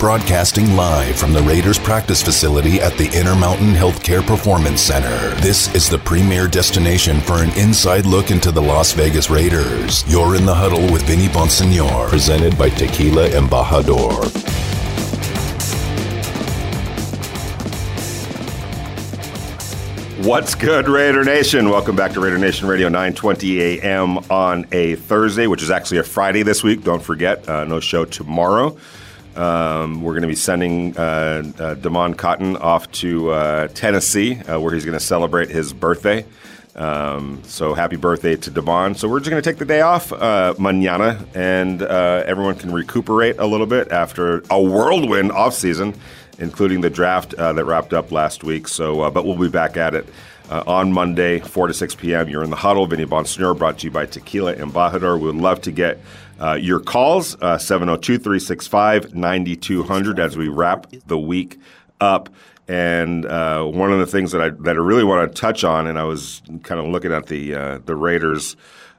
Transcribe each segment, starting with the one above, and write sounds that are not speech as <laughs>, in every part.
Broadcasting live from the Raiders practice facility at the Intermountain Healthcare Performance Center. This is the premier destination for an inside look into the Las Vegas Raiders. You're in the huddle with Vinny Bonsignore, presented by Tequila Embajador. What's good, Raider Nation? Welcome back to Raider Nation Radio, 9:20 a.m. on a Thursday, which is actually a Friday this week. Don't forget, uh, no show tomorrow. Um, we're going to be sending uh, uh, Damon Cotton off to uh, Tennessee, uh, where he's going to celebrate his birthday. Um, so happy birthday to Damon. So we're just going to take the day off uh, manana, and uh, everyone can recuperate a little bit after a whirlwind off season including the draft that wrapped up last week. So, but we'll be back at it. Uh, on Monday, 4 to 6 p.m. You're in the huddle. Vinny Bonsignore brought to you by Tequila Embajador. We would love to get uh, your calls, uh, 702 365 9200, as we wrap the week up. And uh, one of the things that I, that I really want to touch on, and I was kind of looking at the, uh, the Raiders'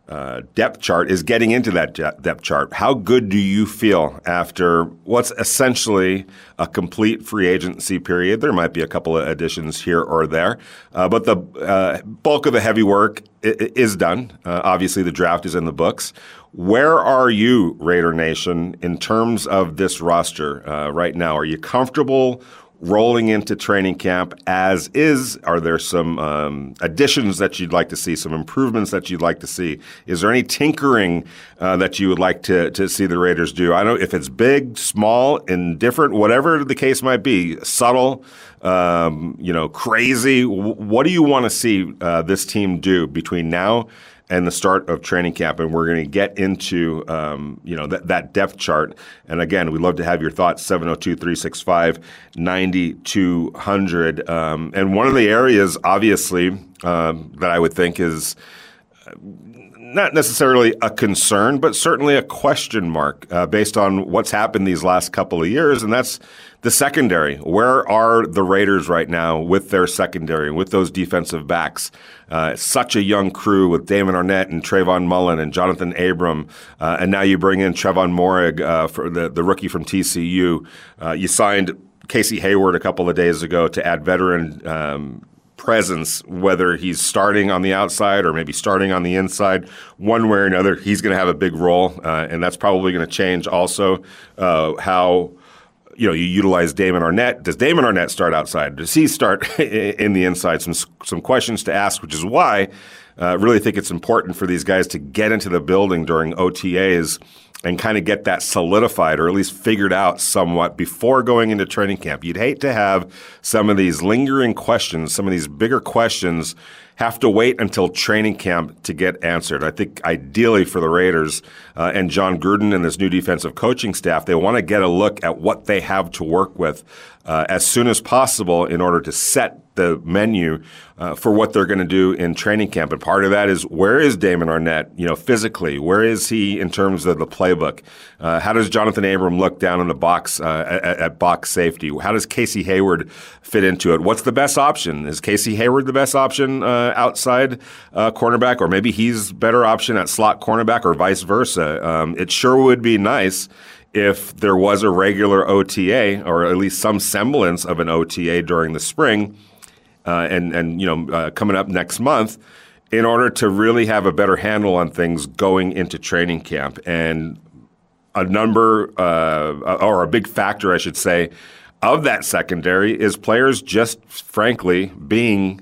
uh, depth chart is getting into that depth chart. How good do you feel after what's essentially a complete free agency period? There might be a couple of additions here or there, uh, but the uh, bulk of the heavy work is done. Uh, obviously, the draft is in the books. Where are you, Raider Nation, in terms of this roster uh, right now? Are you comfortable rolling into training camp as is? Are there some um, additions that you'd like to see, some improvements that you'd like to see? Is there any tinkering uh, that you would like to, to see the Raiders do? I don't know if it's big, small, indifferent, whatever the case might be, subtle, um, you know, crazy. what do you want to see uh, this team do between now and the start of training camp, and we're going to get into um, you know that, that depth chart. And again, we'd love to have your thoughts 702-365-9200. Um, and one of the areas, obviously, um, that I would think is not necessarily a concern, but certainly a question mark uh, based on what's happened these last couple of years, and that's the secondary. Where are the Raiders right now with their secondary, with those defensive backs? Uh, such a young crew with Damon Arnette and Trayvon Mullen and Jonathan Abram, uh, and now you bring in Trevon Moehrig uh, for the, the rookie from TCU. Uh, you signed Casey Hayward a couple of days ago to add veteran um, presence, whether he's starting on the outside or maybe starting on the inside, one way or another, he's going to have a big role, uh, and that's probably going to change also uh, how. You know, you utilize Damon Arnette. Does Damon Arnette start outside? Does he start <laughs> in the inside? Some some questions to ask, which is why I uh, really think it's important for these guys to get into the building during OTAs and kind of get that solidified or at least figured out somewhat before going into training camp. You'd hate to have some of these lingering questions, some of these bigger questions have to wait until training camp to get answered. I think ideally for the Raiders uh, and Jon Gruden and this new defensive coaching staff, they want to get a look at what they have to work with uh, as soon as possible in order to set the menu uh, for what they're going to do in training camp. And part of that is where is Damon Arnette, you know, physically? Where is he in terms of the playbook? Uh, how does Jonathan Abram look down in the box uh, at, at, box safety? How does Casey Hayward fit into it? What's the best option? Is Casey Hayward the best option uh, outside uh, cornerback, or maybe he's better option at slot cornerback, or vice versa? Um, it sure would be nice if there was a regular OTA or at least some semblance of an OTA during the spring uh, and and you know uh, coming up next month in order to really have a better handle on things going into training camp and a number uh, or a big factor I should say of that secondary is players just frankly being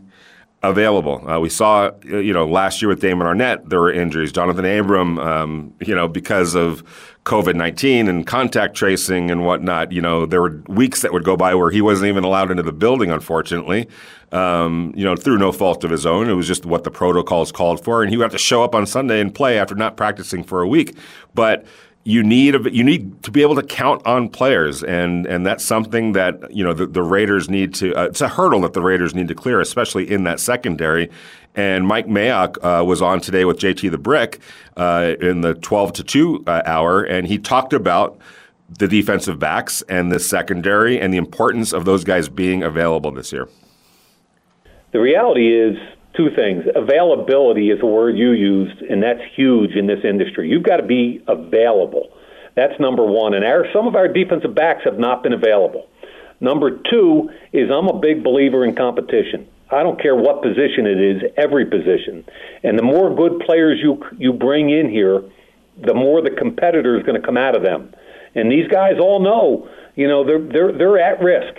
available. Uh, we saw, you know, last year with Damon Arnette, there were injuries. Jonathan Abram, um, you know, because of COVID 19 and contact tracing and whatnot, you know, there were weeks that would go by where he wasn't even allowed into the building, unfortunately, um, you know, through no fault of his own. It was just what the protocols called for. And he would have to show up on Sunday and play after not practicing for a week. But you need a, you need to be able to count on players, and and that's something that you know the, the Raiders need to. Uh, it's a hurdle that the Raiders need to clear, especially in that secondary. And Mike Mayock uh, was on today with JT the Brick uh, in the 12 to 2 uh, hour, and he talked about the defensive backs and the secondary and the importance of those guys being available this year. The reality is two things. Availability is a word you used, and that's huge in this industry. You've got to be available. That's number one. And our, some of our defensive backs have not been available. Number two is I'm a big believer in competition. I don't care what position it is, every position. And the more good players you you bring in here, the more the competitor is going to come out of them. And these guys all know, you know, they're they're they're at risk.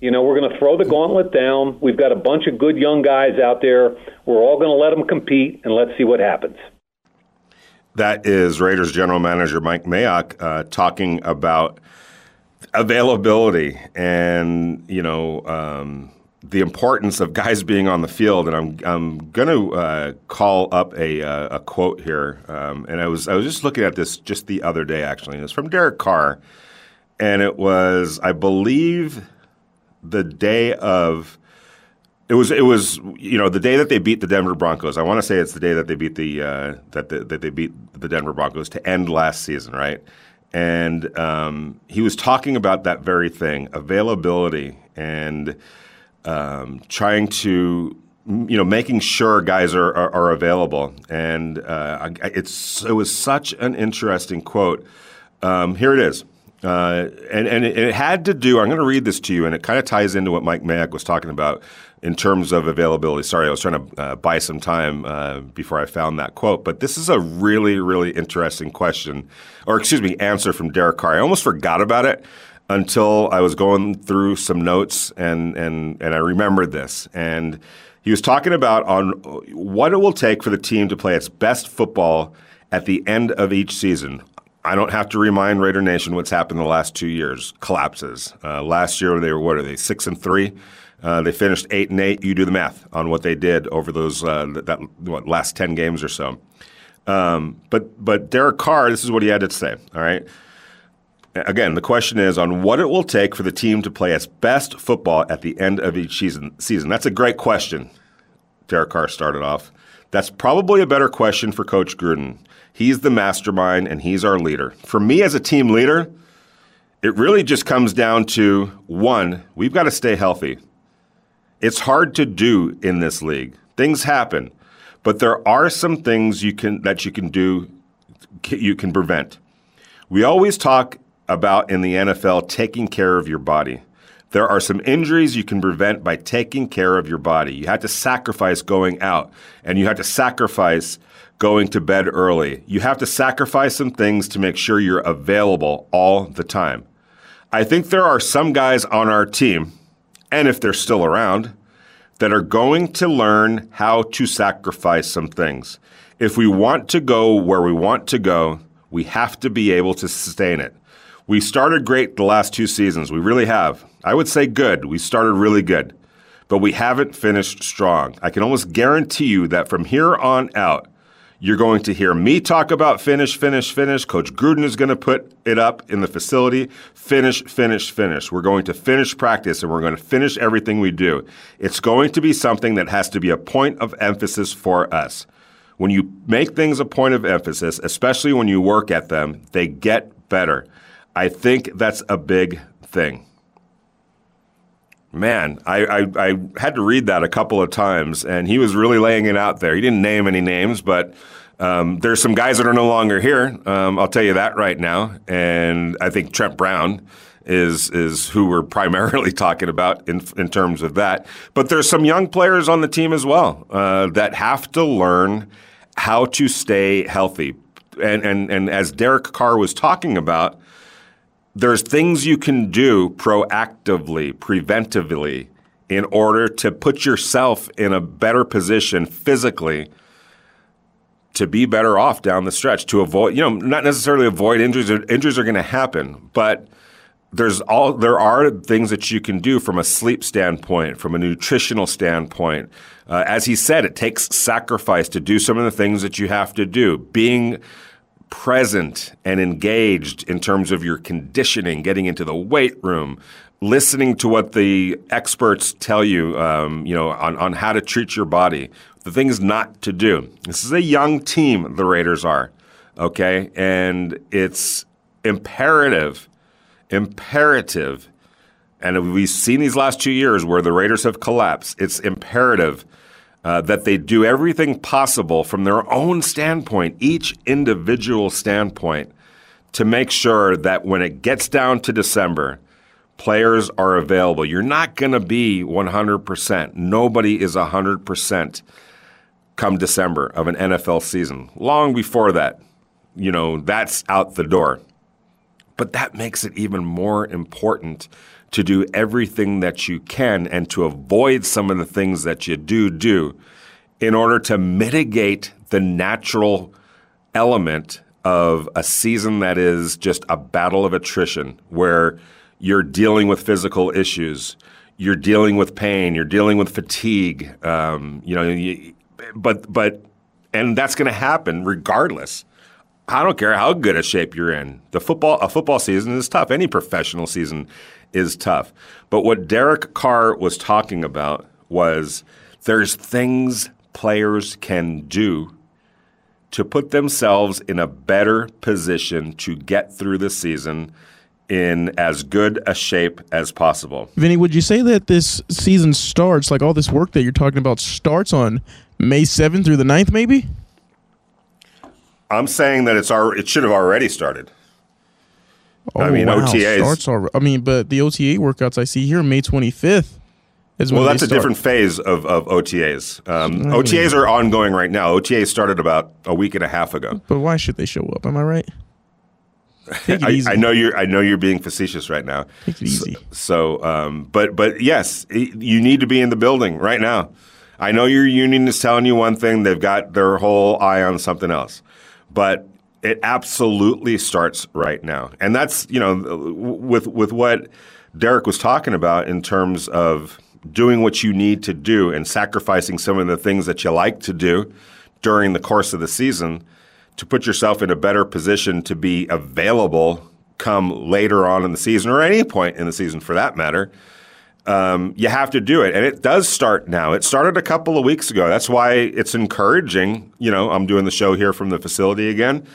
You know, we're going to throw the gauntlet down. We've got a bunch of good young guys out there. We're all going to let them compete, and let's see what happens. That is Raiders general manager Mike Mayock uh, talking about availability and you know um, the importance of guys being on the field. And I'm I'm going to uh, call up a, uh, a quote here. Um, and I was I was just looking at this just the other day actually. It's from Derek Carr, and it was I believe the day of it was it was you know the day that they beat the Denver Broncos. I want to say it's the day that they beat the uh, that the, that they beat the Denver Broncos to end last season, right? And um, he was talking about that very thing, availability, and um, trying to you know making sure guys are are, are available. And uh, it's it was such an interesting quote. Um, here it is. Uh, and, and it, it, had to do, I'm going to read this to you, and it kind of ties into what Mike Mayock was talking about in terms of availability. Sorry, I was trying to uh, buy some time uh, before I found that quote, but this is a really, really interesting question, or excuse me, answer from Derek Carr. I almost forgot about it until I was going through some notes, and and and I remembered this. And he was talking about on what it will take for the team to play its best football at the end of each season. I don't have to remind Raider Nation what's happened the last two years. Collapses. Uh, last year they were what are they six and three. Uh, they finished eight and eight. You do the math on what they did over those uh, that what, last ten games or so. Um, but but Derek Carr, this is what he had to say. All right. Again, the question is on what it will take for the team to play its best football at the end of each season. Season. That's a great question. Derek Carr started off. That's probably a better question for Coach Gruden. He's the mastermind and he's our leader. For me as a team leader, it really just comes down to one, we've got to stay healthy. It's hard to do in this league. Things happen, but there are some things you can that you can do you can prevent. We always talk about in the NFL taking care of your body. There are some injuries you can prevent by taking care of your body. You have to sacrifice going out and you have to sacrifice going to bed early. You have to sacrifice some things to make sure you're available all the time. I think there are some guys on our team, and if they're still around, that are going to learn how to sacrifice some things. If we want to go where we want to go, we have to be able to sustain it. We started great the last two seasons. We really have. I would say good. We started really good, but we haven't finished strong. I can almost guarantee you that from here on out, you're going to hear me talk about finish, finish, finish. Coach Gruden is going to put it up in the facility. Finish, finish, finish. We're going to finish practice and we're going to finish everything we do. It's going to be something that has to be a point of emphasis for us. When you make things a point of emphasis, especially when you work at them, they get better. I think that's a big thing. Man, I, I, I, had to read that a couple of times, and he was really laying it out there. He didn't name any names, but um, there's some guys that are no longer here. Um, I'll tell you that right now. And I think Trent Brown is is who we're primarily <laughs> talking about in in terms of that. But there's some young players on the team as well uh, that have to learn how to stay healthy. And and and as Derek Carr was talking about there's things you can do proactively, preventively, in order to put yourself in a better position physically to be better off down the stretch to avoid you know not necessarily avoid injuries injuries are going to happen but there's all there are things that you can do from a sleep standpoint from a nutritional standpoint. Uh, as he said it takes sacrifice to do some of the things that you have to do. Being present and engaged in terms of your conditioning, getting into the weight room, listening to what the experts tell you, um, you know, on, on how to treat your body, the things not to do. This is a young team, the Raiders are, okay? And it's imperative, imperative, and we've seen these last two years where the Raiders have collapsed. It's imperative uh, that they do everything possible from their own standpoint, each individual standpoint, to make sure that when it gets down to December, players are available. You're not going to be 100%. Nobody is 100% come December of an NFL season. Long before that, you know, that's out the door. But that makes it even more important to do everything that you can and to avoid some of the things that you do do in order to mitigate the natural element of a season that is just a battle of attrition where you're dealing with physical issues, you're dealing with pain, you're dealing with fatigue, um, you know, you, but but and that's going to happen regardless. I don't care how good a shape you're in. The football a football season is tough. Any professional season is tough. But what Derek Carr was talking about was there's things players can do to put themselves in a better position to get through the season in as good a shape as possible. Vinny, would you say that this season starts, like all this work that you're talking about, starts on May 7th through the 9th, maybe? I'm saying that it's already, it should have already started. Oh, I mean, wow. OTAs. Starts already. I mean, but the OTA workouts I see here, May 25th. Is when Well, that's a start. different phase of, of OTAs. Um. OTAs are ongoing right now. OTAs started about a week and a half ago. But why should they show up? Am I right? <laughs> It I. I know you're. I know you're being facetious right now. Take it easy. So, um, but but yes, i- you need to be in the building right now. I know your union is telling you one thing; they've got their whole eye on something else. But it absolutely starts right now, and that's you know with with what Derek was talking about in terms of doing what you need to do and sacrificing some of the things that you like to do during the course of the season to put yourself in a better position to be available come later on in the season or any point in the season for that matter. Um, you have to do it. And it does start now. It started a couple of weeks ago. That's why it's encouraging. You know, I'm doing the show here from the facility again.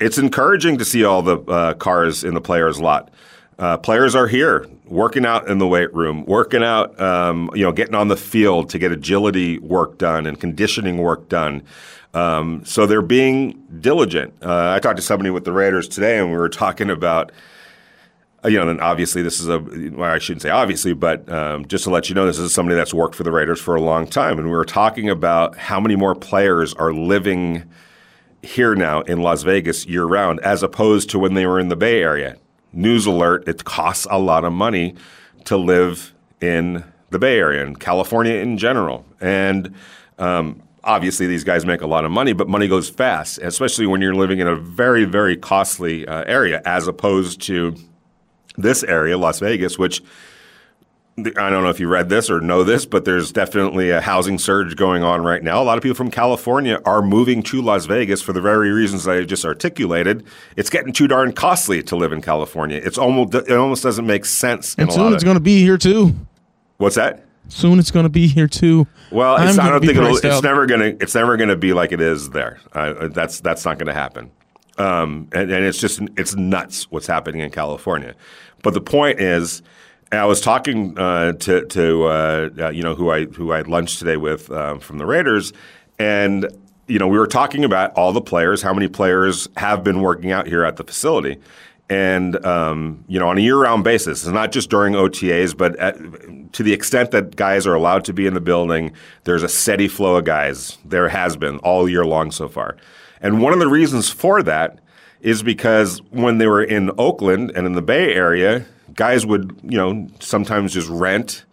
It's encouraging to see all the uh, cars in the players' lot. Uh, players are here working out in the weight room, working out, um, you know, getting on the field to get agility work done and conditioning work done. Um, so they're being diligent. Uh, I talked to somebody with the Raiders today, and we were talking about you know, and obviously this is a, well, I shouldn't say obviously, but um, just to let you know, this is somebody that's worked for the Raiders for a long time. And we were talking about how many more players are living here now in Las Vegas year round as opposed to when they were in the Bay Area. News alert, it costs a lot of money to live in the Bay Area and California in general. And um, obviously these guys make a lot of money, but money goes fast, especially when you're living in a very, very costly uh, area as opposed to this area, Las Vegas, which I don't know if you read this or know this, but there's definitely a housing surge going on right now. A lot of people from California are moving to Las Vegas for the very reasons I just articulated. It's getting too darn costly to live in California. It's almost it almost doesn't make sense. And soon it's going to be here too. what's that? Soon it's going to be here too. Well, I don't think it'll, it's out. never gonna it's never gonna be like it is there. Uh, that's that's not gonna happen. Um, and, and it's just it's nuts what's happening in California. But the point is, I was talking uh, to to uh, uh, you know who I who I had lunch today with um, from the Raiders, and you know we were talking about all the players, how many players have been working out here at the facility. And um, you know, on a year-round basis, it's not just during OTAs, but at, to the extent that guys are allowed to be in the building, there's a steady flow of guys. There has been all year long so far. And one of the reasons for that is because when they were in Oakland and in the Bay Area, guys would, you know, sometimes just rent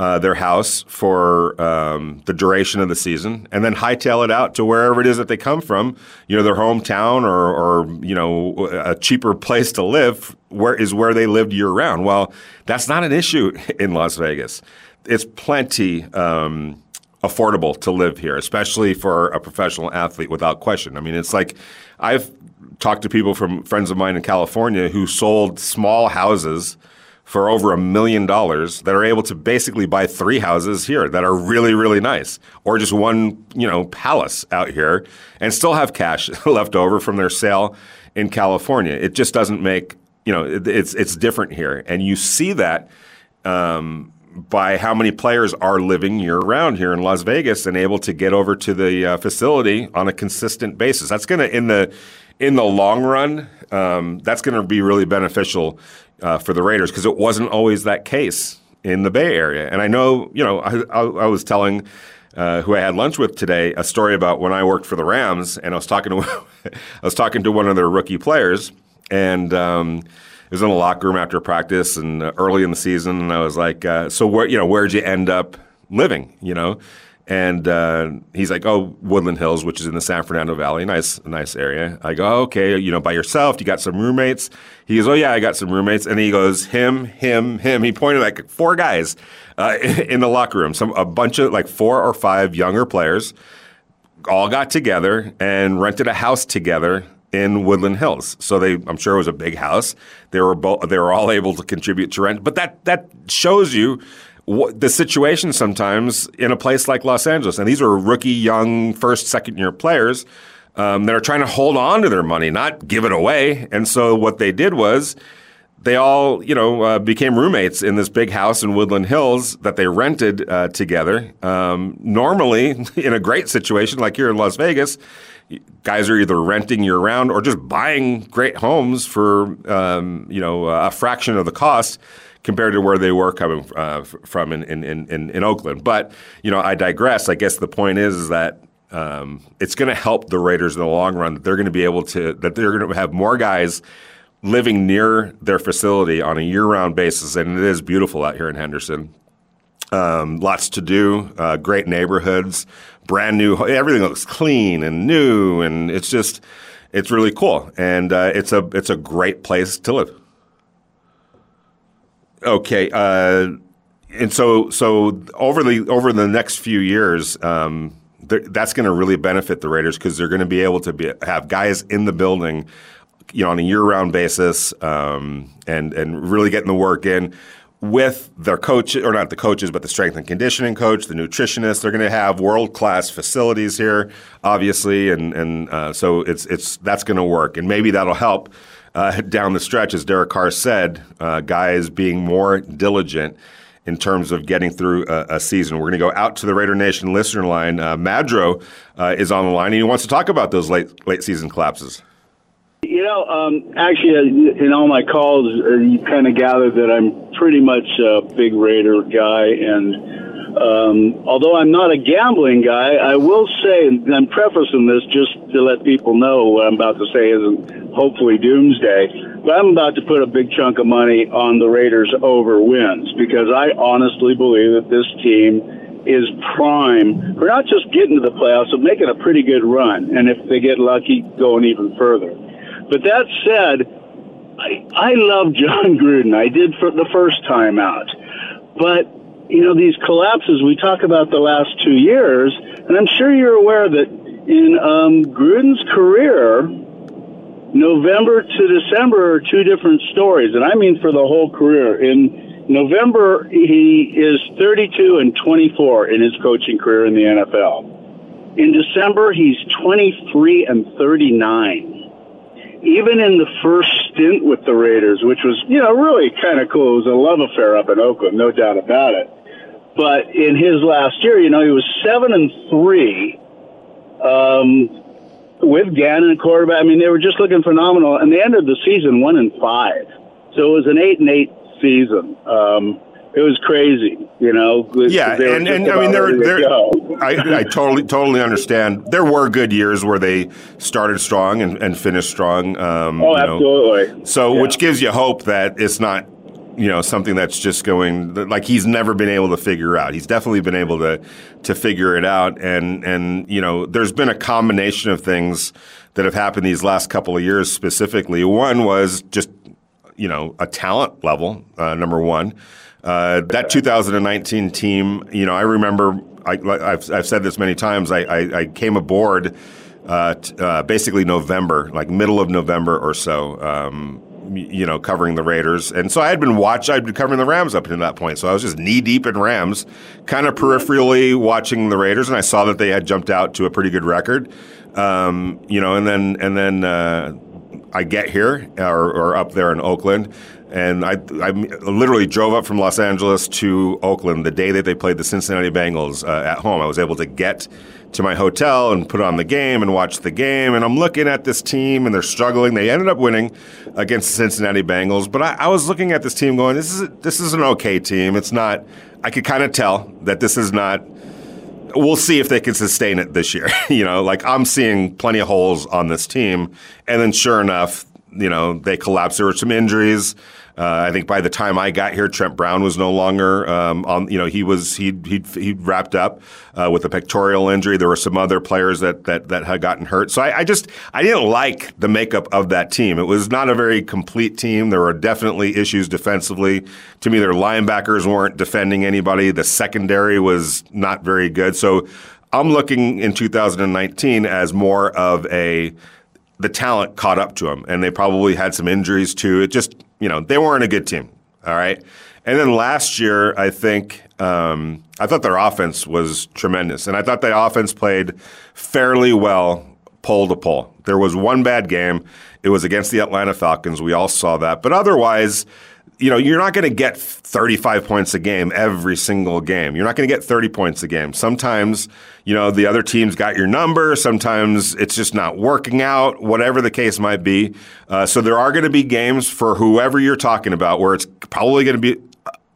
uh, their house for um, the duration of the season and then hightail it out to wherever it is that they come from, you know, their hometown or, or you know, a cheaper place to live where is where they lived year round. Well, that's not an issue <laughs> in Las Vegas. It's plenty um, affordable to live here, especially for a professional athlete without question. I mean, it's like I've talked to people from friends of mine in California who sold small houses for over a million dollars that are able to basically buy three houses here that are really really nice or just one you know palace out here and still have cash <laughs> left over from their sale in California it just doesn't make you know it, it's it's different here and you see that um, by how many players are living year round here in Las Vegas and able to get over to the uh, facility on a consistent basis. That's going to in the in the long run, um, that's going to be really beneficial uh, for the Raiders because it wasn't always that case in the Bay Area. And I know, you know, I, I, I was telling uh, who I had lunch with today a story about when I worked for the Rams, and I was talking to <laughs> I was talking to one of their rookie players, and um, was in the locker room after practice and uh, early in the season, and I was like, uh, "So where you know where'd you end up living?" You know. And uh, he's like, "Oh, Woodland Hills, which is in the San Fernando Valley, nice, nice area." I go, oh, "Okay, you know, by yourself? You got some roommates?" He goes, "Oh yeah, I got some roommates." And he goes, "Him, him, him." He pointed like four guys uh, <laughs> in the locker room, some a bunch of like four or five younger players, all got together and rented a house together in Woodland Hills. So they, I'm sure it was a big house. They were both, they were all able to contribute to rent. But that that shows you what, the situation sometimes in a place like Los Angeles. And these are rookie, young, first, second year players um, that are trying to hold on to their money, not give it away. And so what they did was they all, you know, uh, became roommates in this big house in Woodland Hills that they rented uh, together. Um, normally, <laughs> in a great situation like here in Las Vegas, guys are either renting year round or just buying great homes for, um, you know, a fraction of the cost compared to where they were coming uh, from in, in, in, in, Oakland. But, you know, I digress. I guess the point is, is that um, it's going to help the Raiders in the long run. They're going to be able to, that they're going to have more guys living near their facility on a year round basis. And it is beautiful out here in Henderson. Um, lots to do, uh, great neighborhoods, brand new, everything looks clean and new. And it's just, it's really cool. And uh, it's, a, it's a great place to live. Okay. Uh, and so, so over the over the next few years, um, that's going to really benefit the Raiders because they're going to be able to be, have guys in the building, you know, on a year-round basis, um, and and really getting the work in with their coach or not the coaches, but the strength and conditioning coach, the nutritionist. They're going to have world-class facilities here, obviously, and and uh, so it's it's that's going to work, and maybe that'll help uh, down the stretch, as Derek Carr said, uh, guys being more diligent in terms of getting through a, a season. We're going to go out to the Raider Nation listener line. Uh, Madro uh, is on the line, and he wants to talk about those late late season collapses. You know, um, actually, uh, in all my calls, uh, you kind of gather that I'm pretty much a big Raider guy, and um, although I'm not a gambling guy, I will say, and I'm prefacing this just to let people know what I'm about to say isn't hopefully doomsday, but I'm about to put a big chunk of money on the Raiders over wins because I honestly believe that this team is prime for not just getting to the playoffs, but making a pretty good run. And if they get lucky, going even further. But that said, I, I love Jon <laughs> Gruden. I did for the first time out. But you know, these collapses, we talk about the last two years, and I'm sure you're aware that in um, Gruden's career, November to December are two different stories, and I mean for the whole career. In November, he is 32 and 24 in his coaching career in the NFL. In December, he's 23 and 39 even in the first stint with the Raiders, which was, you know, really kind of cool. It was a love affair up in Oakland, no doubt about it. But in his last year, you know, he was seven and three um, with Gannon quarterback. I mean, they were just looking phenomenal, and they ended the season one and five. So it was an eight and eight season. Um, it was crazy, you know. Yeah, and, and I mean, there, there, I, I totally, totally understand. There were good years where they started strong and, and finished strong. Um, oh, absolutely. Know. So, yeah. which gives you hope that it's not, you know, something that's just going like he's never been able to figure out. He's definitely been able to to figure it out, and and you know, there's been a combination of things that have happened these last couple of years. Specifically, one was just you know a talent level, uh, number one. Uh, that 2019 team, you know, I remember. I, have I've said this many times. I, I, I came aboard uh, t- uh, basically November, like middle of November or so. Um, you know, covering the Raiders, and so I had been watch. I'd been covering the Rams up to that point, so I was just knee deep in Rams, kind of peripherally watching the Raiders, and I saw that they had jumped out to a pretty good record. Um, you know, and then and then uh, I get here or, or up there in Oakland, and I, I literally drove up from Los Angeles to Oakland the day that they played the Cincinnati Bengals uh, at home. I was able to get to my hotel and put on the game and watch the game. And I'm looking at this team and they're struggling. They ended up winning against the Cincinnati Bengals, but I, I was looking at this team going, "This is this is an okay team. It's not." I could kind of tell that this is not we'll see if they can sustain it this year. <laughs> you know, like I'm seeing plenty of holes on this team. And then sure enough, you know, they collapsed. There were some injuries. Uh, I think by the time I got here, Trent Brown was no longer um, on. You know, he was he he he wrapped up uh, with a pectoral injury. There were some other players that that that had gotten hurt. So I, I, just I didn't like the makeup of that team. It was not a very complete team. There were definitely issues defensively. To me, their linebackers weren't defending anybody. The secondary was not very good. So I'm looking in 2019 as more of a the talent caught up to them, and they probably had some injuries too. It just, you know, they weren't a good team. All right. And then last year, I think um, I thought their offense was tremendous, and I thought the offense played fairly well pole to pole. There was one bad game. It was against the Atlanta Falcons. We all saw that, but otherwise, you know, you're not going to get 35 points a game every single game. You're not going to get 30 points a game. Sometimes, you know, the other team's got your number. Sometimes it's just not working out, whatever the case might be. Uh, so there are going to be games for whoever you're talking about where it's probably going to be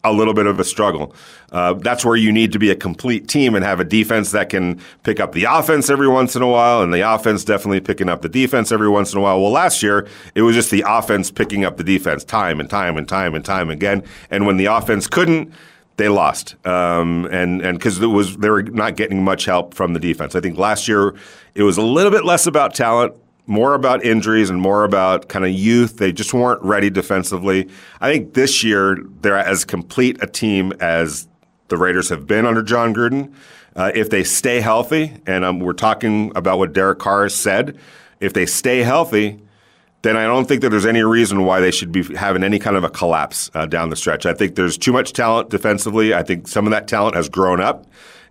a little bit of a struggle. Uh, that's where you need to be a complete team and have a defense that can pick up the offense every once in a while, and the offense definitely picking up the defense every once in a while. Well, last year it was just the offense picking up the defense time and time and time and time again, and when the offense couldn't. They lost, um, and and because it was they were not getting much help from the defense. I think last year it was a little bit less about talent, more about injuries and more about kind of youth. They just weren't ready defensively. I think this year they're as complete a team as the Raiders have been under Jon Gruden. Uh, if they stay healthy, and um, we're talking about what Derek Carr said, if they stay healthy, then I don't think that there's any reason why they should be having any kind of a collapse uh, down the stretch. I think there's too much talent defensively. I think some of that talent has grown up,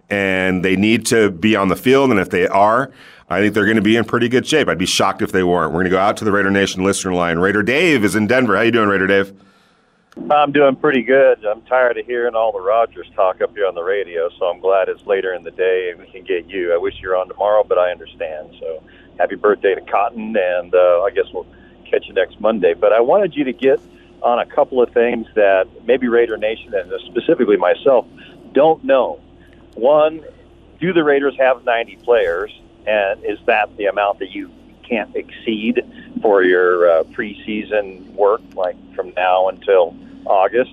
and they need to be on the field. And if they are, I think they're going to be in pretty good shape. I'd be shocked if they weren't. We're going to go out to the Raider Nation listener line. Raider Dave is in Denver. How you doing, Raider Dave? I'm doing pretty good. I'm tired of hearing all the Rodgers talk up here on the radio, so I'm glad it's later in the day and we can get you. I wish you were on tomorrow, but I understand. So happy birthday to Cotton, and uh, I guess we'll catch you next Monday. But I wanted you to get on a couple of things that maybe Raider Nation and specifically myself don't know. One, do the Raiders have 90 players? And is that the amount that you can't exceed for your uh, preseason work, like from now until August?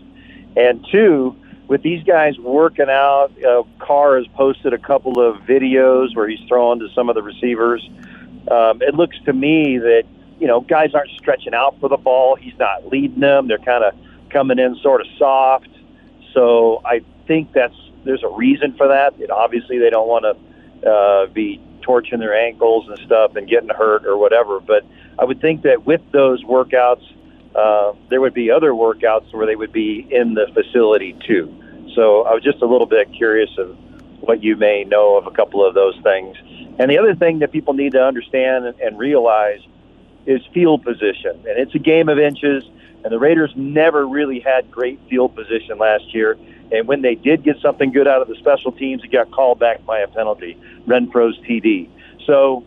And two, with these guys working out, uh, Carr has posted a couple of videos where he's throwing to some of the receivers. Um, it looks to me that you know guys aren't stretching out for the ball. He's not leading them. They're kind of coming in sort of soft. So I think that's there's a reason for that. It, obviously, they don't want to uh, be torching their ankles and stuff and getting hurt or whatever. But I would think that with those workouts, uh, there would be other workouts where they would be in the facility too. So I was just a little bit curious of what you may know of a couple of those things. And the other thing that people need to understand and, and realize is field position. And it's a game of inches, and the Raiders never really had great field position last year. And when they did get something good out of the special teams, it got called back by a penalty, Renfrow's TD. So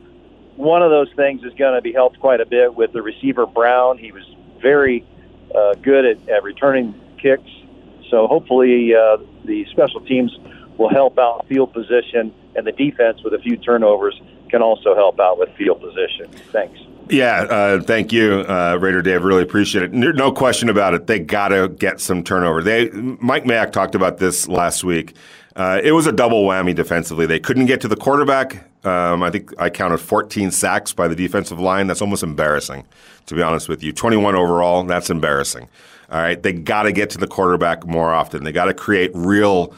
one of those things is going to be helped quite a bit with the receiver Brown. He was very uh, good at, at returning kicks. So hopefully uh, the special teams will help out field position, and the defense with a few turnovers can also help out with field position. Thanks. Yeah, uh, thank you, uh, Raider Dave. Really appreciate it. No question about it. They got to get some turnover. They Mike Mayock talked about this last week. Uh, it was a double whammy defensively. They couldn't get to the quarterback. Um, I think I counted 14 sacks by the defensive line. That's almost embarrassing, to be honest with you. 21 overall. That's embarrassing. All right, they got to get to the quarterback more often. They got to create real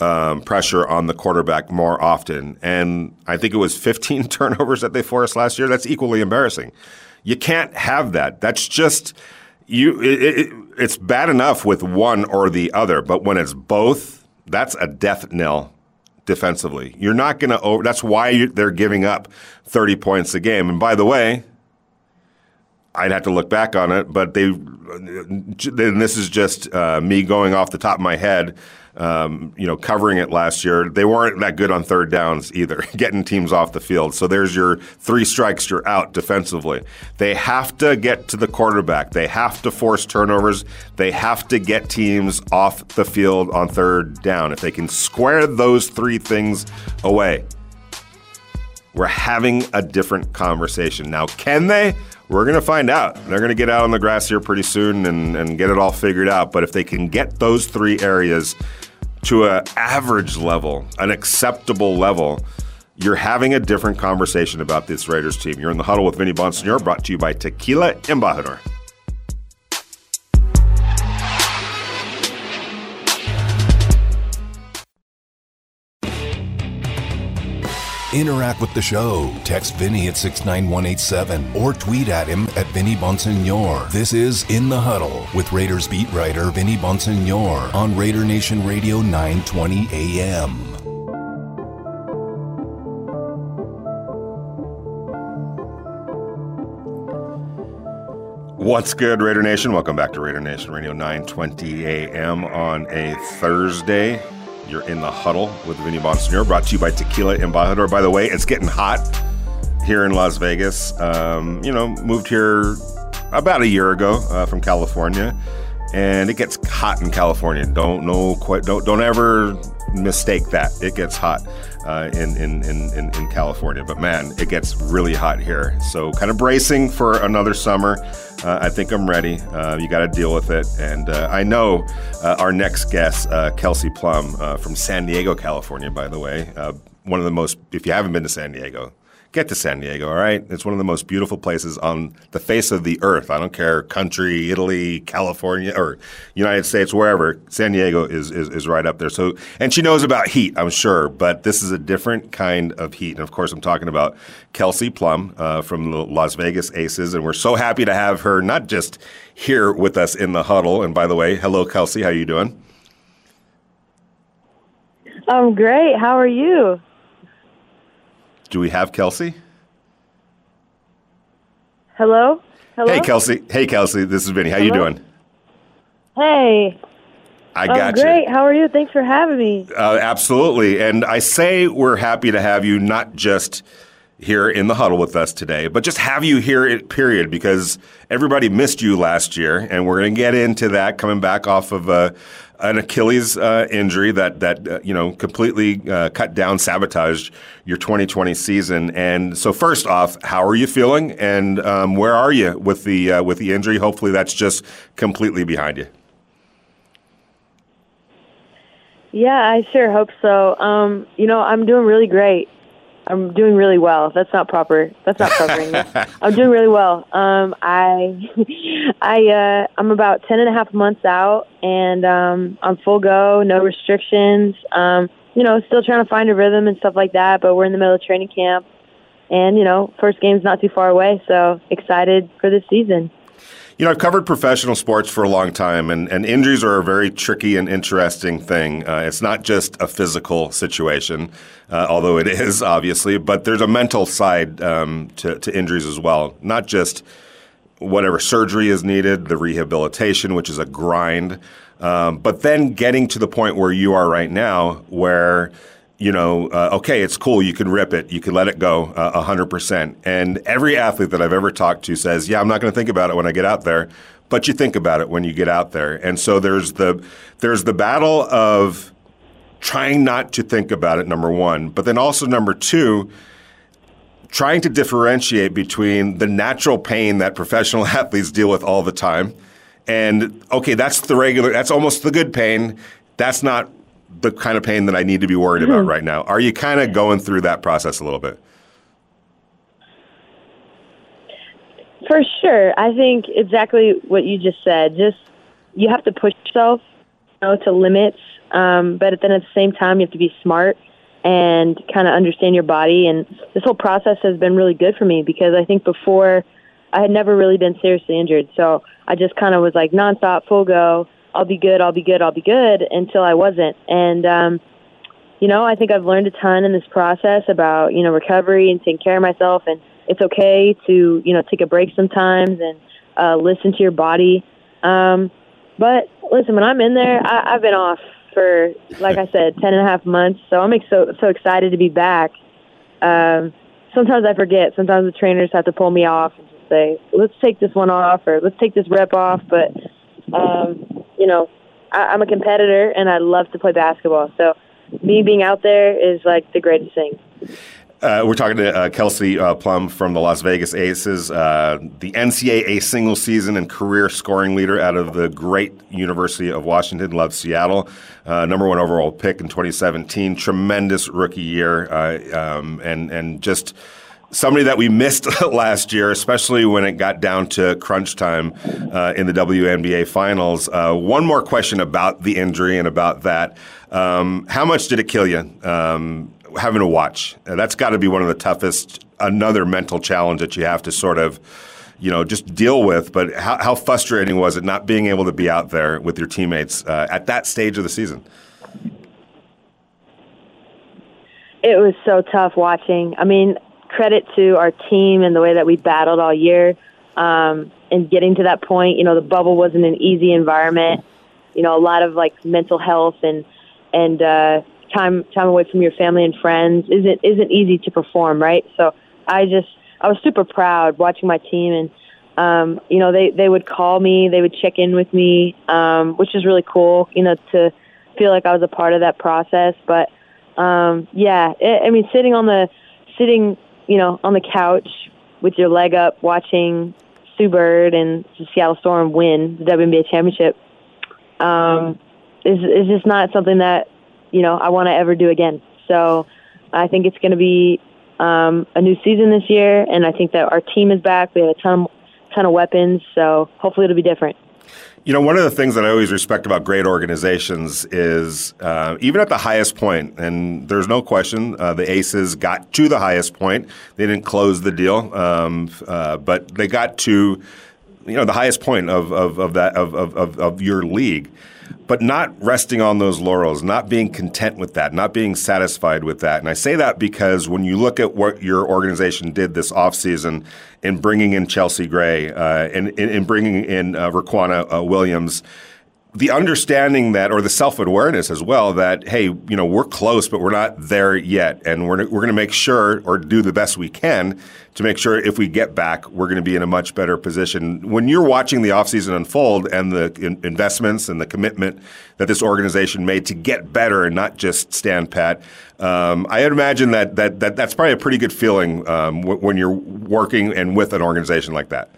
um, pressure on the quarterback more often. And I think it was 15 <laughs> turnovers that they forced last year. That's equally embarrassing. You can't have that. That's just you. It, it, it's bad enough with one or the other, but when it's both, that's a death knell defensively. You're not going to over. That's why they're giving up 30 points a game. And by the way, I'd have to look back on it, but they. And this is just uh, me going off the top of my head. Um, you know, covering it last year, they weren't that good on third downs either, <laughs> getting teams off the field. So there's your three strikes, you're out defensively. They have to get to the quarterback. They have to force turnovers. They have to get teams off the field on third down. If they can square those three things away, we're having a different conversation. Now, can they? We're going to find out. They're going to get out on the grass here pretty soon and, and get it all figured out. But if they can get those three areas to an average level, an acceptable level, you're having a different conversation about this Raiders team. You're in the huddle with Vinny Bonsignore, brought to you by Tequila Embajador. Interact with the show. Text Vinny at 69187 or tweet at him at Vinny Bonsignore. This is In the Huddle with Raiders beat writer Vinny Bonsignore on Raider Nation Radio 920 AM. What's good, Raider Nation? Welcome back to Raider Nation Radio 920 AM on a Thursday. You're in the huddle with Vinny Bonsignore, brought to you by Tequila Embajador. By the way, it's getting hot here in Las Vegas. Um, you know, moved here about a year ago uh, from California, and it gets hot in California. Don't know quite. Don't don't ever mistake that. It gets hot uh, in, in, in, in California, but man, it gets really hot here. So kind of bracing for another summer. Uh, I think I'm ready. Uh, you got to deal with it. And uh, I know uh, our next guest, uh, Kelsey Plum from San Diego, California, by the way. one of the most, if you haven't been to San Diego, get to San Diego, all right? It's one of the most beautiful places on the face of the earth. I don't care country, Italy, California, or United States, wherever. San Diego is, is, is right up there. So, and she knows about heat, I'm sure, but this is a different kind of heat. And of course, I'm talking about Kelsey Plum uh, from the Las Vegas Aces, and we're so happy to have her not just here with us in the huddle. And by the way, hello, Kelsey. How are you doing? I'm great. How are you? Do we have Kelsey? Hello? Hello? Hey, Kelsey. Hey, Kelsey. This is Vinny. How Hello? you doing? Hey. I got I'm great. How are you? Thanks for having me. Uh, absolutely. And I say we're happy to have you not just here in the huddle with us today, but just have you here, period, because everybody missed you last year. And we're going to get into that coming back off of a, an Achilles uh, injury that that uh, you know completely uh, cut down, sabotaged your 2020 season. And so, first off, how are you feeling, and um, where are you with the uh, with the injury? Hopefully, that's just completely behind you. Yeah, I sure hope so. Um, you know, I'm doing really great. I'm doing really well. That's not proper. That's not proper <laughs> I'm doing really well. Um, I, <laughs> I, uh, I'm about ten and a half months out, and um, I'm full go, no restrictions. Um, you know, still trying to find a rhythm and stuff like that. But we're in the middle of training camp, and you know, first game's not too far away. So excited for this season. You know, I've covered professional sports for a long time, and, and injuries are a very tricky and interesting thing. Uh, it's not just a physical situation, uh, although it <laughs> is, obviously, but there's a mental side um, to, to injuries as well. Not just whatever surgery is needed, the rehabilitation, which is a grind, um, but then getting to the point where you are right now, where you know, uh, okay, it's cool. You can rip it. You can let it go uh, 100%. And every athlete that I've ever talked to says, yeah, I'm not going to think about it when I get out there, but you think about it when you get out there. And so there's the, there's the battle of trying not to think about it, number one, but then also number two, trying to differentiate between the natural pain that professional <laughs> athletes deal with all the time and okay that's the regular that's almost the good pain that's not the kind of pain that I need to be worried about mm-hmm. right now. Are you kind of going through that process a little bit? For sure. I think exactly what you just said. Just you have to push yourself you know, to limits, um, but then at the same time, you have to be smart and kind of understand your body. And this whole process has been really good for me because I think before I had never really been seriously injured. So I just kind of was like nonstop, full go I'll be good, I'll be good, I'll be good until I wasn't. And, um, you know, I think I've learned a ton in this process about, you know, recovery and taking care of myself and it's okay to you know take a break sometimes and uh, listen to your body. Um, but listen, when I'm in there, I, I've been off for like I said, ten and a half months. So I'm so so excited to be back. Um, sometimes I forget. Sometimes the trainers have to pull me off and just say, "Let's take this one off," or "Let's take this rep off." But um, you know, I, I'm a competitor and I love to play basketball. So me being out there is like the greatest thing. Uh, we're talking to uh, Kelsey uh, Plum from the Las Vegas Aces, uh, the NCAA single season and career scoring leader out of the great University of Washington. Love Seattle. Uh, number one overall pick in 2017. Tremendous rookie year, uh, um, and and just somebody that we missed <laughs> last year, especially when it got down to crunch time uh, in the WNBA finals. Uh, one more question about the injury and about that. Um, how much did it kill you? Um, having to watch. Uh, that's got to be one of the toughest, another mental challenge that you have to sort of, you know, just deal with. But how, how frustrating was it not being able to be out there with your teammates uh, at that stage of the season? It was so tough watching. I mean, credit to our team and the way that we battled all year um, and getting to that point. You know, the bubble wasn't an easy environment. You know, a lot of like mental health and and uh, time time away from your family and friends isn't isn't easy to perform, right? So I just I was super proud watching my team and um, you know they they would call me, they would check in with me, um, which is really cool, you know, to feel like I was a part of that process. But um, yeah, I mean, sitting on the sitting you know on the couch with your leg up, watching Sue Bird and the Seattle Storm win the WNBA championship. Um, is is just not something that you know, I want to ever do again. So I think it's going to be um, a new season this year, and I think that our team is back. We have a ton, ton of weapons, so hopefully it'll be different. You know, one of the things that I always respect about great organizations is uh, even at the highest point, and there's no question uh, the Aces got to the highest point. They didn't close the deal, um, uh, but they got to you know the highest point of, of, of that of, of, of your league but not resting on those laurels, not being content with that, not being satisfied with that. And I say that because when you look at what your organization did this offseason in bringing in Chelsea Gray uh, and in bringing in uh, Riquna uh, Williams, the understanding that, or the self awareness as well, that hey, you know, we're close, but we're not there yet, and we're we're going to make sure, or do the best we can to make sure if we get back, we're going to be in a much better position. When you're watching the offseason unfold and the in- investments and the commitment that this organization made to get better and not just stand pat, um, I imagine that, that that that's probably a pretty good feeling um, w- when you're working and with an organization like that.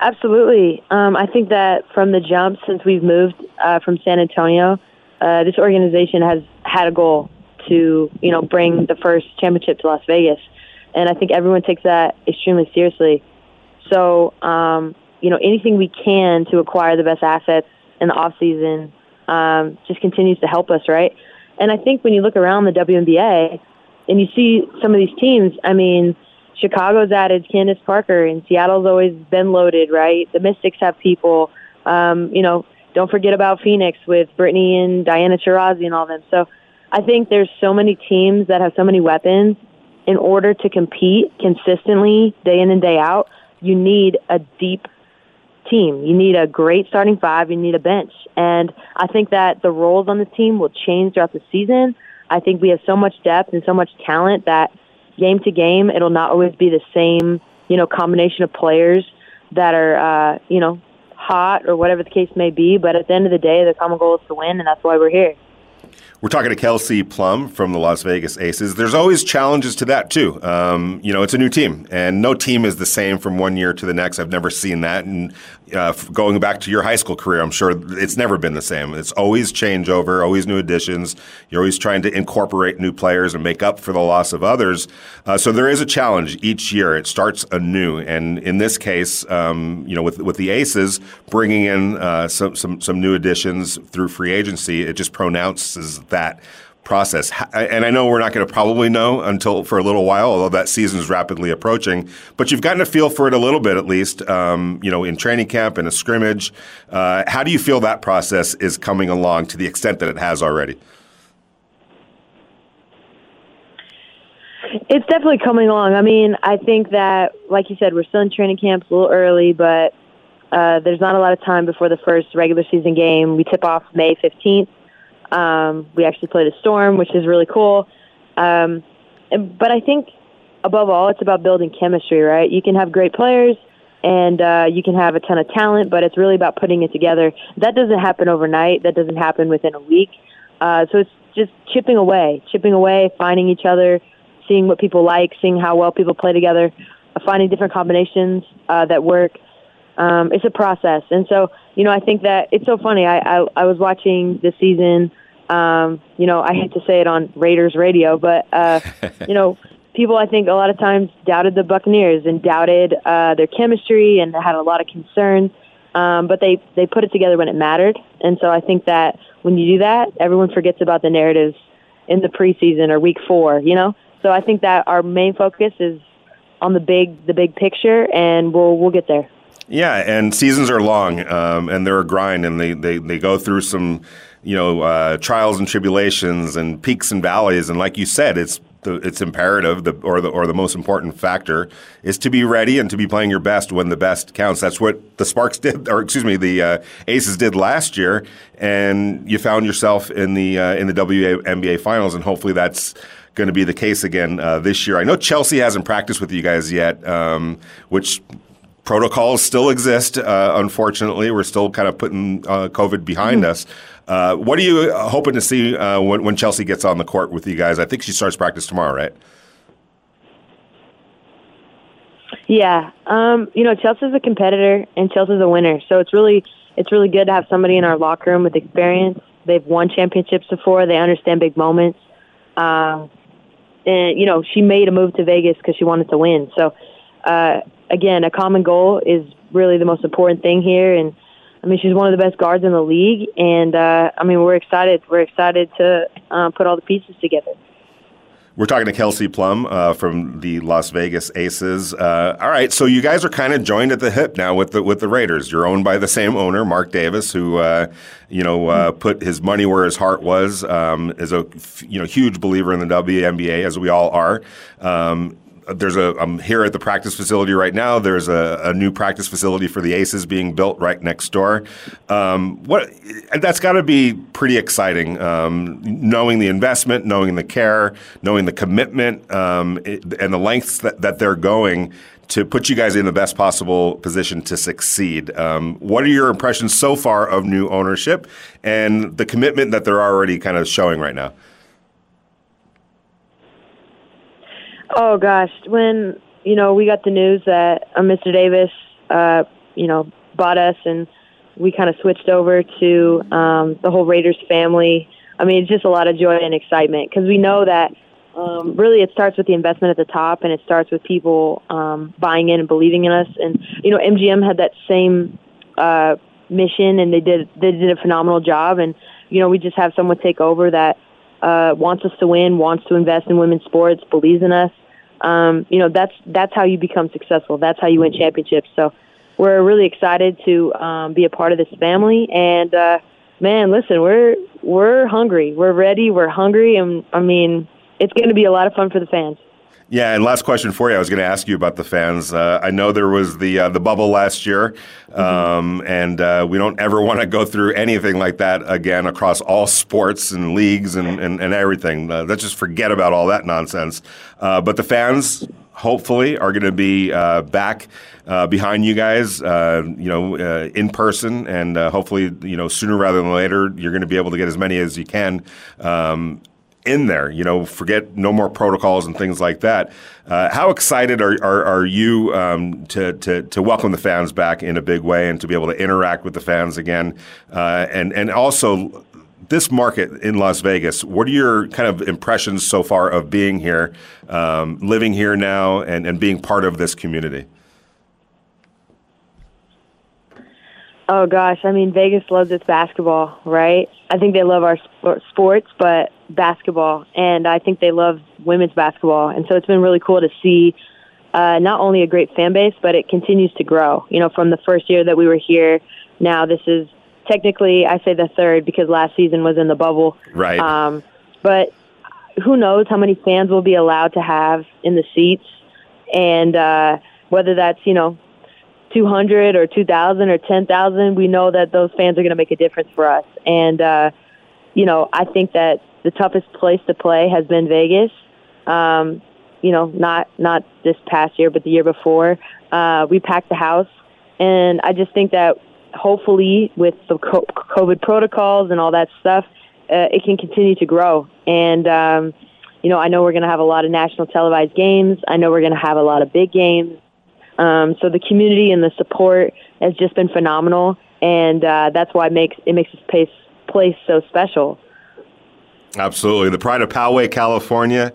Absolutely. Um, I think that from the jump, since we've moved uh, from San Antonio, uh, this organization has had a goal to, you know, bring the first championship to Las Vegas, and I think everyone takes that extremely seriously. So, um, you know, anything we can to acquire the best assets in the off season um, just continues to help us, right? And I think when you look around the WNBA and you see some of these teams, I mean Chicago's added Candace Parker, and Seattle's always been loaded, right? The Mystics have people. Um, you know, don't forget about Phoenix with Brittney and Diana Taurasi and all them. So I think there's so many teams that have so many weapons. In order to compete consistently, day in and day out, you need a deep team. You need a great starting five. You need a bench. And I think that the roles on this team will change throughout the season. I think we have so much depth and so much talent that game to game, it'll not always be the same, you know, combination of players that are, uh, you know, hot or whatever the case may be. But at the end of the day, the common goal is to win, and that's why we're here. We're talking to Kelsey Plum from the Las Vegas Aces. There's always challenges to that too. Um, you know, it's a new team, and no team is the same from one year to the next. I've never seen that, and uh, going back to your high school career, I'm sure it's never been the same. It's always changeover, always new additions. You're always trying to incorporate new players and make up for the loss of others. Uh, so there is a challenge each year. It starts anew, and in this case, um, you know, with with the Aces bringing in uh, some, some some new additions through free agency, it just pronounces that process. And I know we're not going to probably know until for a little while, although that season is rapidly approaching. But you've gotten a feel for it a little bit, at least, um, you know, in training camp and a scrimmage. Uh, how do you feel that process is coming along to the extent that it has already? It's definitely coming along. I mean, I think that, like you said, we're still in training camps a little early, but uh, there's not a lot of time before the first regular season game. We tip off May 15th. Um, we actually played a Storm, which is really cool. Um, and, but I think above all, it's about building chemistry, right? You can have great players and uh, you can have a ton of talent, but it's really about putting it together. That doesn't happen overnight. That doesn't happen within a week. Uh, so it's just chipping away, chipping away, finding each other, seeing what people like, seeing how well people play together, finding different combinations uh, that work. Um, it's a process, and so you know I think that it's so funny. I I, I was watching this season. Um, you know, I hate to say it on Raiders radio, but uh, <laughs> you know, people I think a lot of times doubted the Buccaneers and doubted uh, their chemistry and had a lot of concerns. Um, but they they put it together when it mattered, and so I think that when you do that, everyone forgets about the narratives in the preseason or week four. You know, so I think that our main focus is on the big the big picture, and we'll we'll get there. Yeah, and seasons are long, um, and they're a grind, and they, they, they go through some, you know, uh, trials and tribulations and peaks and valleys. And like you said, it's the, it's imperative, the, or the or the most important factor is to be ready and to be playing your best when the best counts. That's what the Sparks did, or excuse me, the uh, Aces did last year, and you found yourself in the uh, in the WNBA finals, and hopefully that's going to be the case again uh, this year. I know Chelsea hasn't practiced with you guys yet, um, which protocols still exist. Uh, unfortunately, we're still kind of putting uh, COVID behind mm-hmm. us. Uh, what are you uh, hoping to see uh, when, when, Chelsea gets on the court with you guys? I think she starts practice tomorrow, right? Yeah, um, you know Chelsea's a competitor and Chelsea's a winner, so it's really it's really good to have somebody in our locker room with experience. They've won championships before. They understand big moments. Um, and you know she made a move to Vegas because she wanted to win. So uh, again, a common goal is really the most important thing here, and I mean, she's one of the best guards in the league, and uh, I mean, we're excited. We're excited to uh, put all the pieces together. We're talking to Kelsey Plum uh, from the Las Vegas Aces. Uh, all right, so you guys are kind of joined at the hip now with the with the Raiders. You're owned by the same owner, Mark Davis, who uh, you know uh, put his money where his heart was. Um, is a you know huge believer in the WNBA, as we all are. Um, there's a I'm here at the practice facility right now. There's a, a new practice facility for the Aces being built right next door. Um, what that's got to be pretty exciting, um, knowing the investment, knowing the care, knowing the commitment, um, and the lengths that, that they're going to put you guys in the best possible position to succeed. Um, what are your impressions so far of new ownership and the commitment that they're already kind of showing right now? Oh gosh, when you know we got the news that uh, Mr. Davis, uh, you know, bought us, and we kind of switched over to um, the whole Raiders family. I mean, it's just a lot of joy and excitement because we know that um, really it starts with the investment at the top, and it starts with people um, buying in and believing in us. And you know, MGM had that same uh, mission, and they did they did a phenomenal job. And you know, we just have someone take over that uh, wants us to win, wants to invest in women's sports, believes in us. Um, you know, that's that's how you become successful. That's how you win championships. So we're really excited to um, be a part of this family. And uh, man, listen, we're we're hungry. We're ready. We're hungry, and I mean, it's going to be a lot of fun for the fans. Yeah, and last question for you. I was going to ask you about the fans. Uh, I know there was the uh, the bubble last year, um, mm-hmm. and uh, we don't ever want to go through anything like that again across all sports and leagues and and, and everything. Uh, let's just forget about all that nonsense. Uh, but the fans, hopefully, are going to be uh, back. behind you guys, you know, in person, and hopefully, you know, sooner rather than later, you're going to be able to get as many as you can um, in there. You know, forget no more protocols and things like that. Uh, how excited are, are, are you um, to, to, to welcome the fans back in a big way and to be able to interact with the fans again? Uh, and, and also, this market in Las Vegas, what are your kind of impressions so far of being here, um, living here now, and, and being part of this community? Oh gosh, I mean Vegas loves its basketball, right? I think they love our sports, but basketball, and I think they love women's basketball, and so it's been really cool to see uh, not only a great fan base, but it continues to grow. You know, from the first year that we were here, now this is technically I say the third because last season was in the bubble, right? Um, but who knows how many fans we'll be allowed to have in the seats, and uh, whether that's you know 200 or 2,000 or 10,000, we know that those fans are going to make a difference for us. And uh, you know, I think that the toughest place to play has been Vegas. Um, you know, not not this past year, but the year before. Uh, we packed the house, and I just think that hopefully with the COVID protocols and all that stuff, uh, it can continue to grow. And um, you know, I know we're going to have a lot of national televised games. I know we're going to have a lot of big games. Um, so the community and the support has just been phenomenal, and uh, that's why it makes it makes this place place so special. Absolutely. The pride of Poway, California,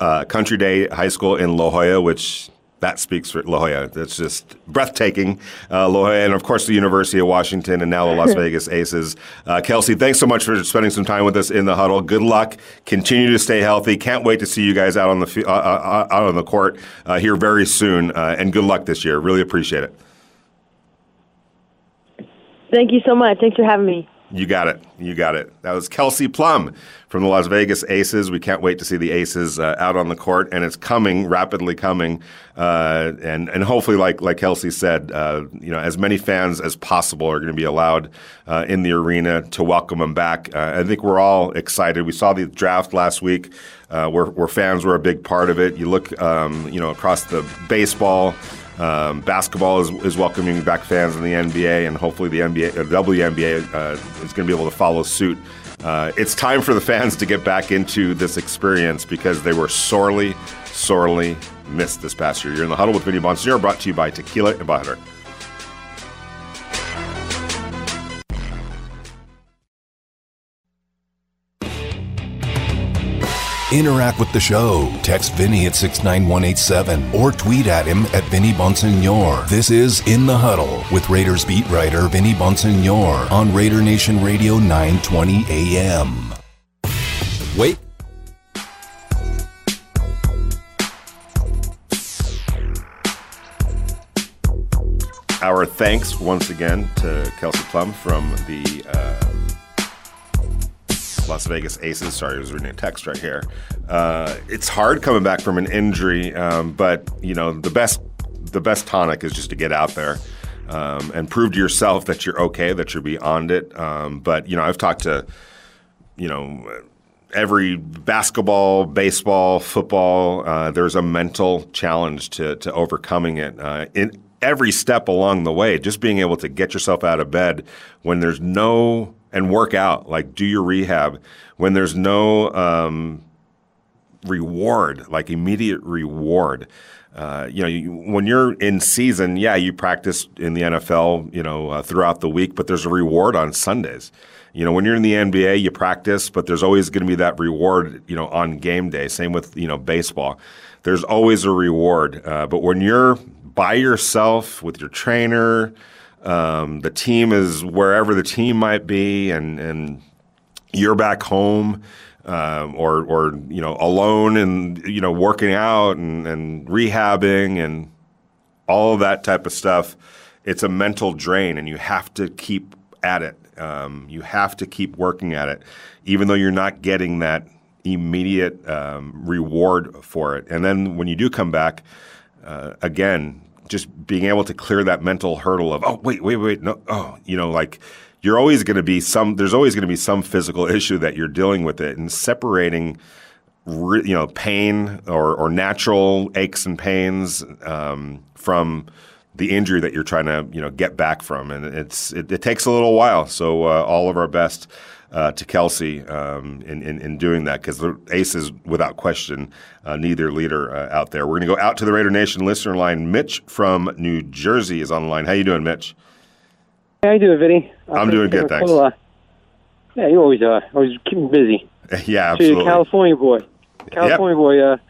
uh, Country Day High School in La Jolla, which that speaks for La Jolla. It's just breathtaking. Uh, La Jolla, and of course, the University of Washington, and now the Las <laughs> Vegas Aces. Uh, Kelsey, thanks so much for spending some time with us in the huddle. Good luck. Continue to stay healthy. Can't wait to see you guys out on the uh, uh, out on the court uh, here very soon. Uh, and good luck this year. Really appreciate it. Thank you so much. Thanks for having me. You got it. You got it. That was Kelsey Plum from the Las Vegas Aces. We can't wait to see the Aces uh, out on the court, and it's coming, rapidly coming, uh, and and hopefully, like like Kelsey said, uh, you know, as many fans as possible are going to be allowed uh, in the arena to welcome them back. Uh, I think we're all excited. We saw the draft last week, uh, where where fans were a big part of it. You look, um, you know, across the baseball. Um, basketball is, is welcoming back fans in the NBA, and hopefully the NBA, uh, WNBA uh, is going to be able to follow suit. Uh, it's time for the fans to get back into this experience because they were sorely, sorely missed this past year. You're in the huddle with Vinny Bonsignore, brought to you by Tequila and Butter. Interact with the show. Text Vinny at 69187 or tweet at him at Vinny Bonsignore. This is In the Huddle with Raiders beat writer Vinny Bonsignore on Raider Nation Radio 920 AM. Wait. Our thanks once again to Kelsey Plum from the. Uh, Las Vegas Aces. Sorry, I was reading a text right here. Uh, it's hard coming back from an injury, um, but you know the best the best tonic is just to get out there um, and prove to yourself that you're okay, that you're beyond it. Um, but you know, I've talked to you know every basketball, baseball, football. Uh, there's a mental challenge to to overcoming it. Uh, in every step along the way, just being able to get yourself out of bed when there's no and work out, like do your rehab when there's no um, reward, like immediate reward. Uh, you know, you, when you're in season, yeah, you practice in the NFL, you know, uh, throughout the week, but there's a reward on Sundays. You know, when you're in the NBA, you practice, but there's always going to be that reward, you know, on game day. Same with, you know, baseball. There's always a reward. Uh, but when you're by yourself with your trainer, um, the team is wherever the team might be, and and you're back home. Um, or, or you know, alone and you know, working out and, and rehabbing and all that type of stuff. It's a mental drain, and you have to keep at it. Um, you have to keep working at it, even though you're not getting that immediate um, reward for it. And then when you do come back, uh, again, just being able to clear that mental hurdle of oh wait wait wait no oh you know like you're always going to be some there's always going to be some physical <laughs> issue that you're dealing with it and separating you know pain or, or natural aches and pains um, from the injury that you're trying to you know get back from and it's it, it takes a little while so uh, all of our best uh, to Kelsey um, in, in, in, doing that because the Aces, without question, uh, need their leader uh, out there. We're going to go out to the Raider Nation listener line. Mitch from New Jersey is on the line. How you doing, Mitch? How you doing, Vinny? I'm doing good, thanks. Cool, uh, yeah, you always uh, always keep me busy. <laughs> yeah, absolutely. So California boy. California yep. boy.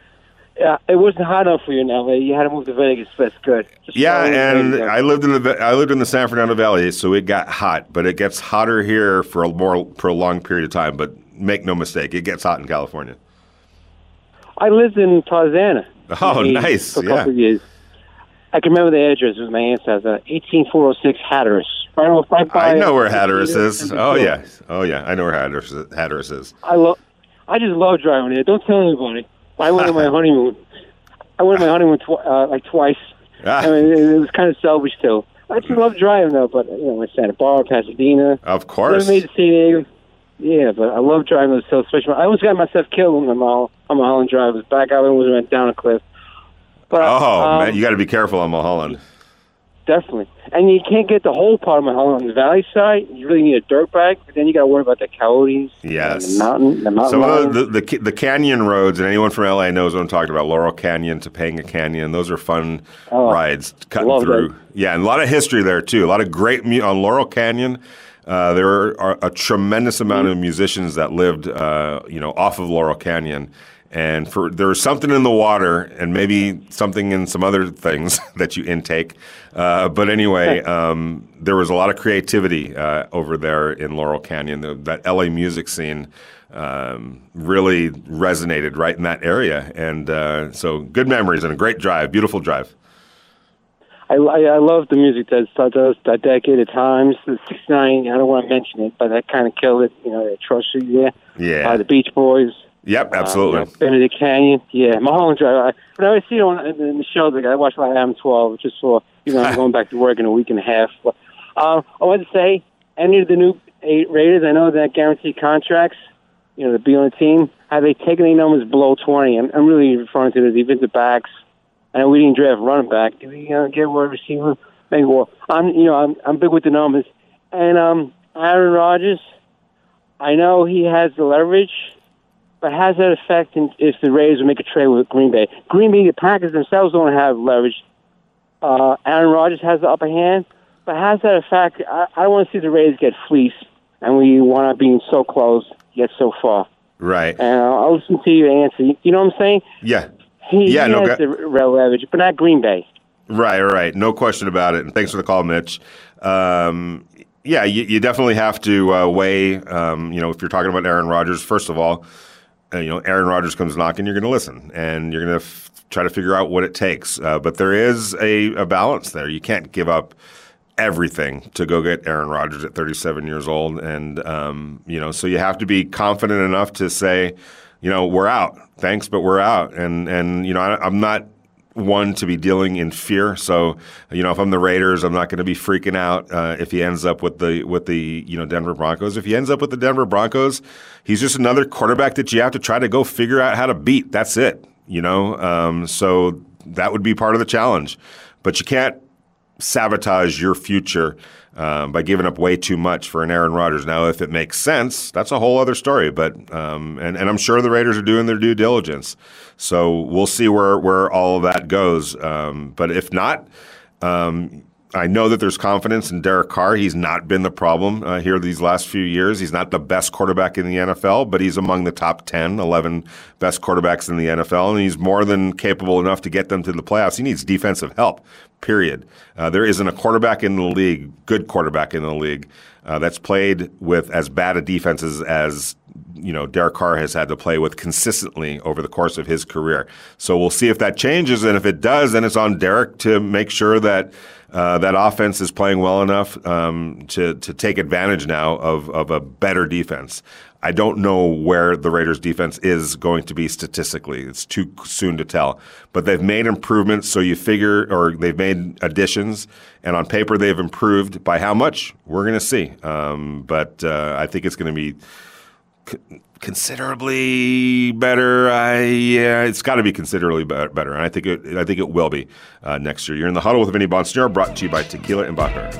Uh, yeah, it wasn't hot enough for you in LA. You had to move to Vegas. That's good. Just yeah, and I lived in the I lived in the San Fernando Valley, so it got hot. But it gets hotter here for a more prolonged period of time. But make no mistake, it gets hot in California. I lived in Tarzana. <laughs> Oh, nice! For a yeah. couple of years. I can remember the address. It was my aunt's house, uh, 18406 Hatteras. Right, right by, I know where Hatteras is. Oh yeah, oh yeah, I know where Hatteras, Hatteras is. I love I just love driving there. Don't tell anybody. I went on my <laughs> honeymoon. I went on my honeymoon tw- uh, like twice. I mean, it, it was kind of selfish too. I just love driving though, but you know, Santa Barbara, Pasadena. Of course. Never made to San Diego. Yeah, but I love driving those hills, especially. I almost got myself killed on the Mul- on Mulholland Drive. It was back out and was went down a cliff. But Oh um, man, you got to be careful on Mulholland. Definitely, and you can't get the whole part of Mulholland on the valley side. You really need a dirt bike, but then you got to worry about the coyotes. Yes. and the mountain, the mountain. Some of the, the the the canyon roads, and anyone from LA knows what I'm talking about. Laurel Canyon, Topanga Canyon, those are fun Oh, rides cutting through. that. Yeah, and a lot of history there too. A lot of great mu- on Laurel Canyon. Uh, there are a tremendous amount of musicians that lived, uh, you know, off of Laurel Canyon, and for there was something in the water, and maybe something in some other things <laughs> that you intake. Uh, but anyway, um, there was a lot of creativity uh, over there in Laurel Canyon. The, that LA music scene um, really resonated right in that area, and uh, so good memories and a great drive, beautiful drive. I, I, I love the music that does that decade of times. The six nine. I don't want to mention it, but that kind of killed it. You know, trust you. Yeah. Yeah. Uh, the Beach Boys. Yep, absolutely. Uh, you know, Benedict Canyon. Yeah, Mulholland Drive. I, when I always see it on in the shows, like I watch like I'm 12, just for you know I'm <laughs> going back to work in a week and a half. But, um, I want to say any of the new eight Raiders. I know that guaranteed contracts. You know, to be on the team. Have they taken any numbers below 20? I'm, I'm really referring to the defensive backs. I know we didn't draft running back. Did we uh, get wide receiver? Maybe. Well, I'm you know I'm I'm big with the numbers. And um, Aaron Rodgers. I know he has the leverage, but has that effect in, if the Rays would make a trade with Green Bay? Green Bay, the Packers themselves don't have leverage. Uh, Aaron Rodgers has the upper hand, but has that effect? I, I don't want to see the Rays get fleeced, and we want to being so close yet so far. Right. And I'll, I'll listen to your answer. You, you know what I'm saying? Yeah. He, Yeah, he no, has the real leverage, but not Green Bay. Right, right. No question about it. And thanks for the call, Mitch. Um, yeah, you, you definitely have to uh, weigh, um, you know, if you're talking about Aaron Rodgers, first of all, uh, you know, Aaron Rodgers comes knocking, you're going to listen and you're going to f- try to figure out what it takes. Uh, but there is a, a balance there. You can't give up everything to go get Aaron Rodgers at 37 years old. And, um, you know, so you have to be confident enough to say, you know, we're out. Thanks, but we're out. And, and you know, I, I'm not one to be dealing in fear. So, you know, if I'm the Raiders, I'm not going to be freaking out uh, if he ends up with the with the you know Denver Broncos. If he ends up with the Denver Broncos, he's just another quarterback that you have to try to go figure out how to beat. That's it. You know, um, so that would be part of the challenge. But you can't sabotage your future um, by giving up way too much for an Aaron Rodgers. Now, if it makes sense, that's a whole other story. But um, and and I'm sure the Raiders are doing their due diligence. So we'll see where where all of that goes. Um, but if not. Um, I know that there's confidence in Derek Carr. He's not been the problem uh, here these last few years. He's not the best quarterback in the NFL, but he's among the top 10, 11 best quarterbacks in the NFL, and he's more than capable enough to get them to the playoffs. He needs defensive help, period. Uh, there isn't a quarterback in the league, good quarterback in the league, uh, that's played with as bad a defenses as you know Derek Carr has had to play with consistently over the course of his career. So we'll see if that changes, and if it does, then it's on Derek to make sure that uh, that offense is playing well enough um, to to take advantage now of of a better defense. I don't know where the Raiders' defense is going to be statistically. It's too soon to tell. But they've made improvements, so you figure, or they've made additions, and on paper they've improved. By how much? We're going to see. Um, but uh, I think it's going to be c- considerably better. I, yeah, it's got to be considerably be- better, and I think it. I think it will be uh, next year. You're in the huddle with Vinny Bonsignore, brought to you by Tequila and Bacher.